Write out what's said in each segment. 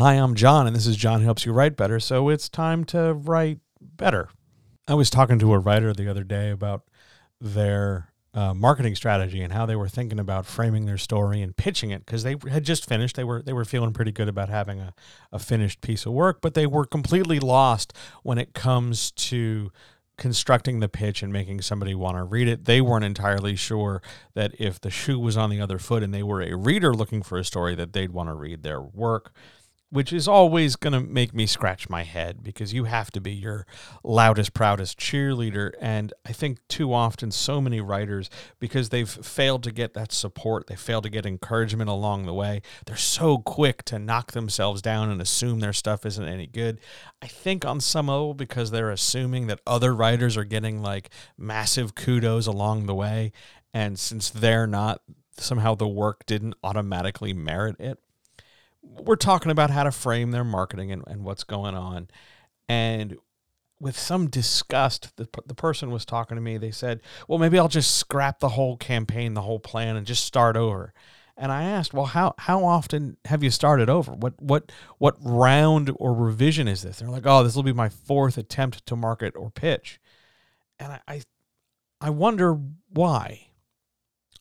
Hi, I'm John, and this is John Helps You Write Better. So it's time to write better. I was talking to a writer the other day about their uh, marketing strategy and how they were thinking about framing their story and pitching it because they had just finished. They were they were feeling pretty good about having a, a finished piece of work, but they were completely lost when it comes to constructing the pitch and making somebody want to read it. They weren't entirely sure that if the shoe was on the other foot and they were a reader looking for a story that they'd want to read their work which is always going to make me scratch my head because you have to be your loudest, proudest cheerleader. And I think too often, so many writers, because they've failed to get that support, they fail to get encouragement along the way, they're so quick to knock themselves down and assume their stuff isn't any good. I think on some level, because they're assuming that other writers are getting like massive kudos along the way. And since they're not, somehow the work didn't automatically merit it we're talking about how to frame their marketing and, and what's going on. And with some disgust, the, the person was talking to me. They said, Well, maybe I'll just scrap the whole campaign, the whole plan, and just start over. And I asked, Well, how, how often have you started over? What, what, what round or revision is this? They're like, Oh, this will be my fourth attempt to market or pitch. And I, I, I wonder why.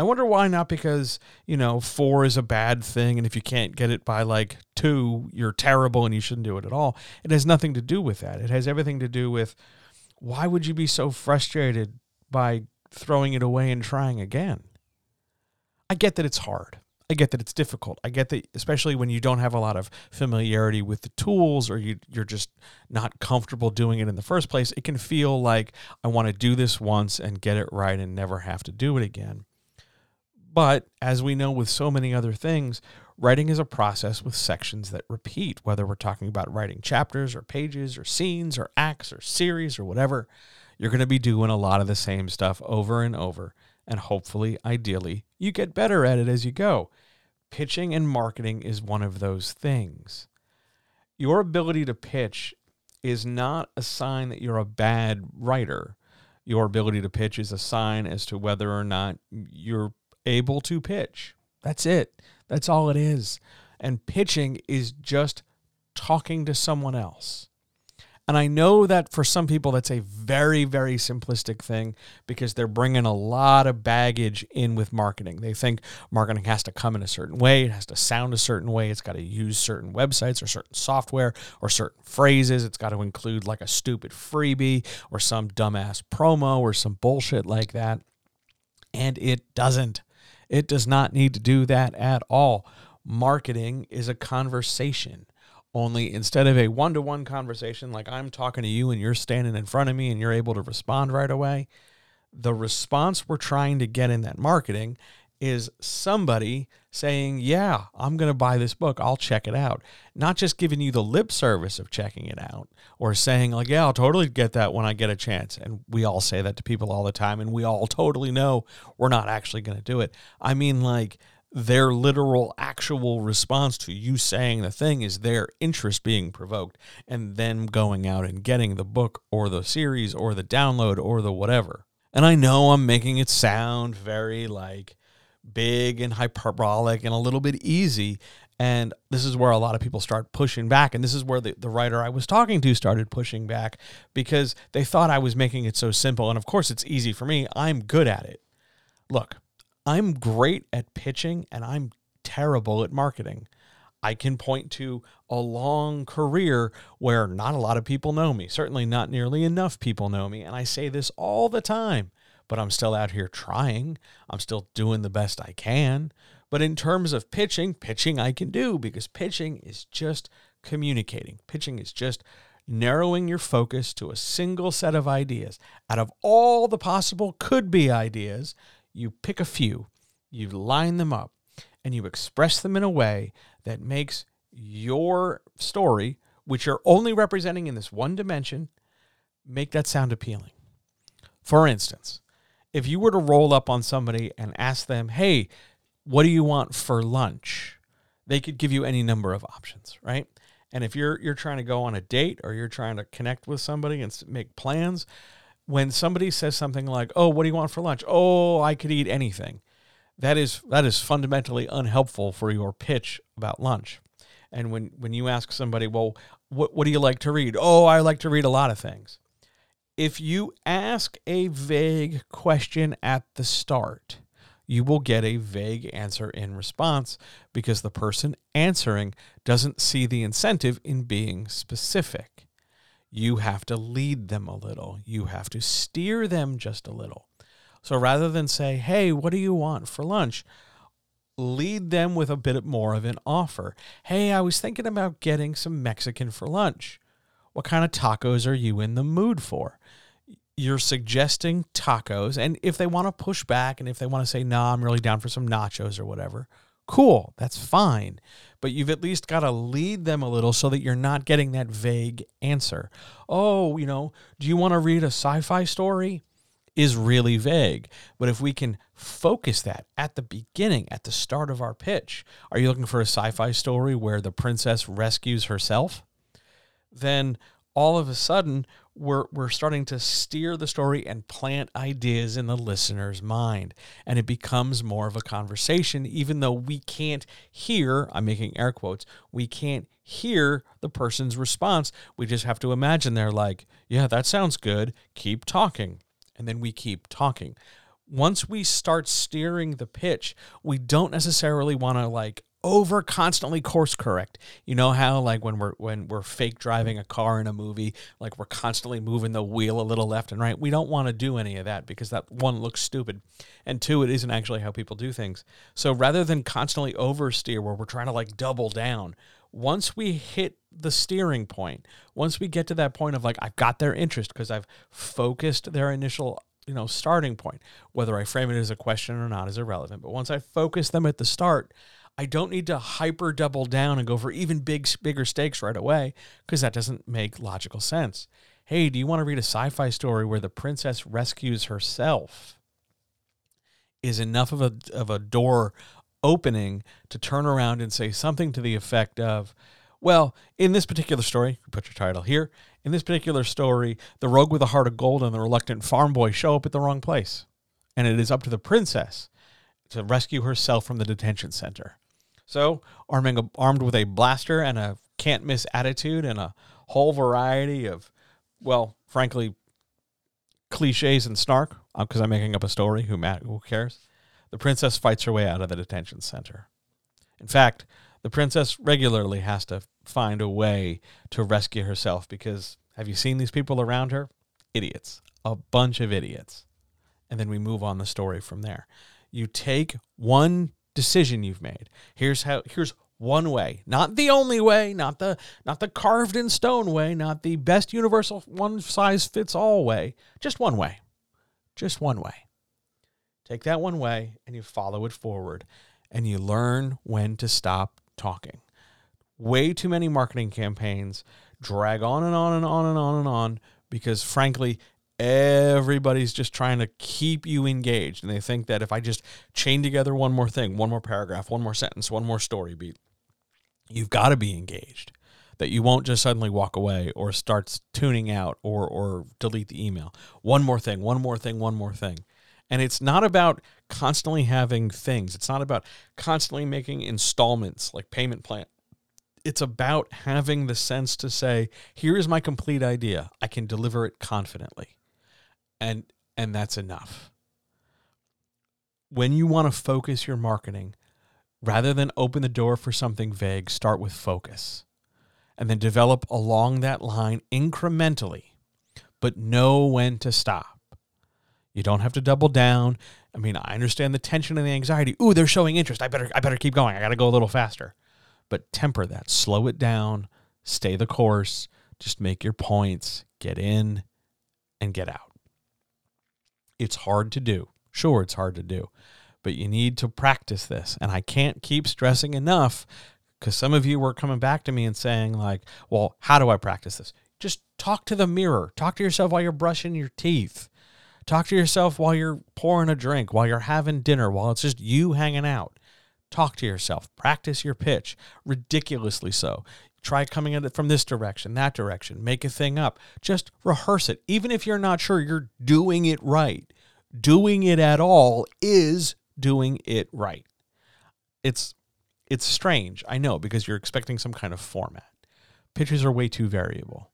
I wonder why not because, you know, four is a bad thing. And if you can't get it by like two, you're terrible and you shouldn't do it at all. It has nothing to do with that. It has everything to do with why would you be so frustrated by throwing it away and trying again? I get that it's hard. I get that it's difficult. I get that, especially when you don't have a lot of familiarity with the tools or you, you're just not comfortable doing it in the first place, it can feel like I want to do this once and get it right and never have to do it again. But as we know with so many other things, writing is a process with sections that repeat, whether we're talking about writing chapters or pages or scenes or acts or series or whatever. You're going to be doing a lot of the same stuff over and over. And hopefully, ideally, you get better at it as you go. Pitching and marketing is one of those things. Your ability to pitch is not a sign that you're a bad writer. Your ability to pitch is a sign as to whether or not you're able to pitch. That's it. That's all it is. And pitching is just talking to someone else. And I know that for some people, that's a very, very simplistic thing because they're bringing a lot of baggage in with marketing. They think marketing has to come in a certain way, it has to sound a certain way, it's got to use certain websites or certain software or certain phrases, it's got to include like a stupid freebie or some dumbass promo or some bullshit like that. And it doesn't. It does not need to do that at all. Marketing is a conversation. Only instead of a one to one conversation, like I'm talking to you and you're standing in front of me and you're able to respond right away, the response we're trying to get in that marketing is somebody saying, Yeah, I'm going to buy this book. I'll check it out. Not just giving you the lip service of checking it out or saying, like, Yeah, I'll totally get that when I get a chance. And we all say that to people all the time. And we all totally know we're not actually going to do it. I mean, like, their literal actual response to you saying the thing is their interest being provoked and then going out and getting the book or the series or the download or the whatever. And I know I'm making it sound very like big and hyperbolic and a little bit easy. And this is where a lot of people start pushing back. And this is where the, the writer I was talking to started pushing back because they thought I was making it so simple. And of course, it's easy for me. I'm good at it. Look, I'm great at pitching and I'm terrible at marketing. I can point to a long career where not a lot of people know me. Certainly not nearly enough people know me. And I say this all the time but I'm still out here trying. I'm still doing the best I can. But in terms of pitching, pitching I can do because pitching is just communicating. Pitching is just narrowing your focus to a single set of ideas. Out of all the possible could be ideas, you pick a few, you line them up, and you express them in a way that makes your story which you're only representing in this one dimension, make that sound appealing. For instance, if you were to roll up on somebody and ask them, hey, what do you want for lunch? They could give you any number of options, right? And if you're you're trying to go on a date or you're trying to connect with somebody and make plans, when somebody says something like, "Oh, what do you want for lunch?" "Oh, I could eat anything." That is that is fundamentally unhelpful for your pitch about lunch. And when when you ask somebody, "Well, what what do you like to read?" "Oh, I like to read a lot of things." If you ask a vague question at the start, you will get a vague answer in response because the person answering doesn't see the incentive in being specific. You have to lead them a little, you have to steer them just a little. So rather than say, Hey, what do you want for lunch? Lead them with a bit more of an offer. Hey, I was thinking about getting some Mexican for lunch. What kind of tacos are you in the mood for? you're suggesting tacos and if they want to push back and if they want to say nah, i'm really down for some nachos or whatever cool that's fine. But you've at least got to lead them a little so that you're not getting that vague answer. Oh you know do you want to read a sci-fi story? is really vague. But if we can focus that at the beginning at the start of our pitch are you looking for a sci-fi story where the princess rescues herself then all of a sudden we're we're starting to steer the story and plant ideas in the listener's mind. And it becomes more of a conversation even though we can't hear I'm making air quotes we can't hear the person's response. We just have to imagine they're like yeah that sounds good. Keep talking. And then we keep talking. Once we start steering the pitch we don't necessarily want to like over constantly course correct. You know how like when we're when we're fake driving a car in a movie, like we're constantly moving the wheel a little left and right. We don't want to do any of that because that one looks stupid. And two, it isn't actually how people do things. So rather than constantly oversteer where we're trying to like double down, once we hit the steering point, once we get to that point of like I've got their interest because I've focused their initial you know starting point whether i frame it as a question or not is irrelevant but once i focus them at the start I don't need to hyper double down and go for even big bigger stakes right away because that doesn't make logical sense. Hey, do you want to read a sci-fi story where the princess rescues herself? Is enough of a of a door opening to turn around and say something to the effect of, well, in this particular story, put your title here. In this particular story, the rogue with a heart of gold and the reluctant farm boy show up at the wrong place. And it is up to the princess to rescue herself from the detention center. So, arming a, armed with a blaster and a can't miss attitude and a whole variety of, well, frankly, cliches and snark, uh, because I'm making up a story. Who, who cares? The princess fights her way out of the detention center. In fact, the princess regularly has to find a way to rescue herself because have you seen these people around her? Idiots. A bunch of idiots. And then we move on the story from there. You take one decision you've made. Here's how here's one way, not the only way, not the not the carved in stone way, not the best universal one size fits all way, just one way. Just one way. Take that one way and you follow it forward and you learn when to stop talking. Way too many marketing campaigns drag on and on and on and on and on because frankly everybody's just trying to keep you engaged. And they think that if i just chain together one more thing one more paragraph one more sentence one more story beat you've got to be engaged. That you won't just suddenly walk away or start tuning out or or delete the email. One more thing one more thing one more thing. And it's not about constantly having things. It's not about constantly making installments like payment plan. It's about having the sense to say here is my complete idea. I can deliver it confidently and and that's enough. When you want to focus your marketing, rather than open the door for something vague, start with focus. And then develop along that line incrementally, but know when to stop. You don't have to double down. I mean, I understand the tension and the anxiety. Ooh, they're showing interest. I better I better keep going. I got to go a little faster. But temper that. Slow it down. Stay the course. Just make your points. Get in and get out. It's hard to do. Sure, it's hard to do, but you need to practice this. And I can't keep stressing enough Because some of you were coming back to me and saying, like, well, how do I practice this? Just talk to the mirror. Talk to yourself while you're brushing your teeth. Talk to yourself while you're pouring a drink, while you're having dinner, while it's just you hanging out. Talk to yourself. Practice your pitch, ridiculously so. Try coming at it from this direction, that direction. Make a thing up. Just rehearse it. Even if you're not sure you're doing it right, doing it at all is doing it right. It's it's strange, I know, because you're expecting some kind of format. Pitches are way too variable.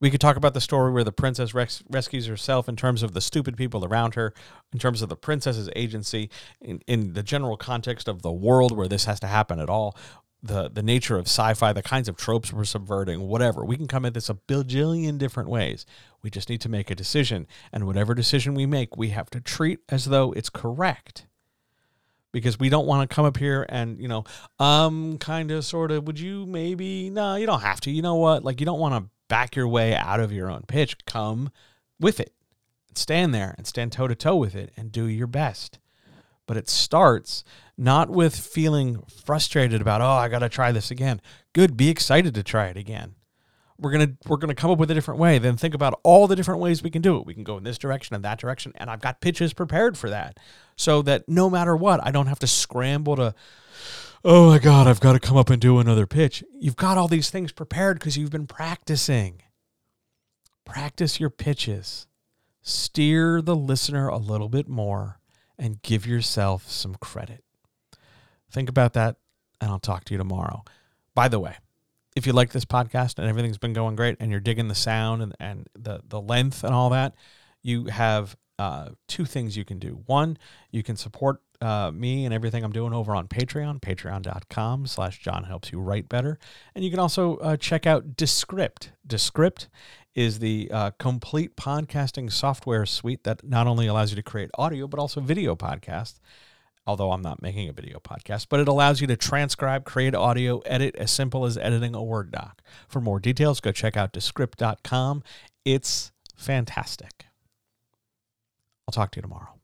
We could talk about the story where the princess res- rescues herself in terms of the stupid people around her, in terms of the princess's agency, in, in the general context of the world where this has to happen at all, the, the nature of sci fi, the kinds of tropes we're subverting, whatever. We can come at this a bajillion different ways. We just need to make a decision. And whatever decision we make, we have to treat as though it's correct because we don't want to come up here and you know um kind of sort of would you maybe no you don't have to you know what like you don't want to back your way out of your own pitch come with it stand there and stand toe to toe with it and do your best but it starts not with feeling frustrated about oh i got to try this again. Good be excited to try it again. We're gonna we're gonna come up with a different way. Then think about all the different ways we can do it. We can go in this direction and that direction and i've got pitches prepared for that so that no matter what i don't have to scramble to oh my god i've got to come up and do another pitch. You've got all these things prepared because you've been practicing. Practice your pitches. Steer the listener a little bit more and give yourself some credit think about that and i'll talk to you tomorrow by the way if you like this podcast and everything's been going great and you're digging the sound and, and the, the length and all that, you have uh, two things you can do. One, you can support uh, me and everything I'm doing over on Patreon, patreon.com slash John helps you write better. And you can also uh, check out Descript. Descript is the uh, complete podcasting software suite that not only allows you to create audio, but also video podcasts although I'm not making a video podcast, but it allows you to transcribe, create audio, edit as simple as editing a Word doc. For more details, go check out descript.com. It's fantastic. I'll talk to you tomorrow.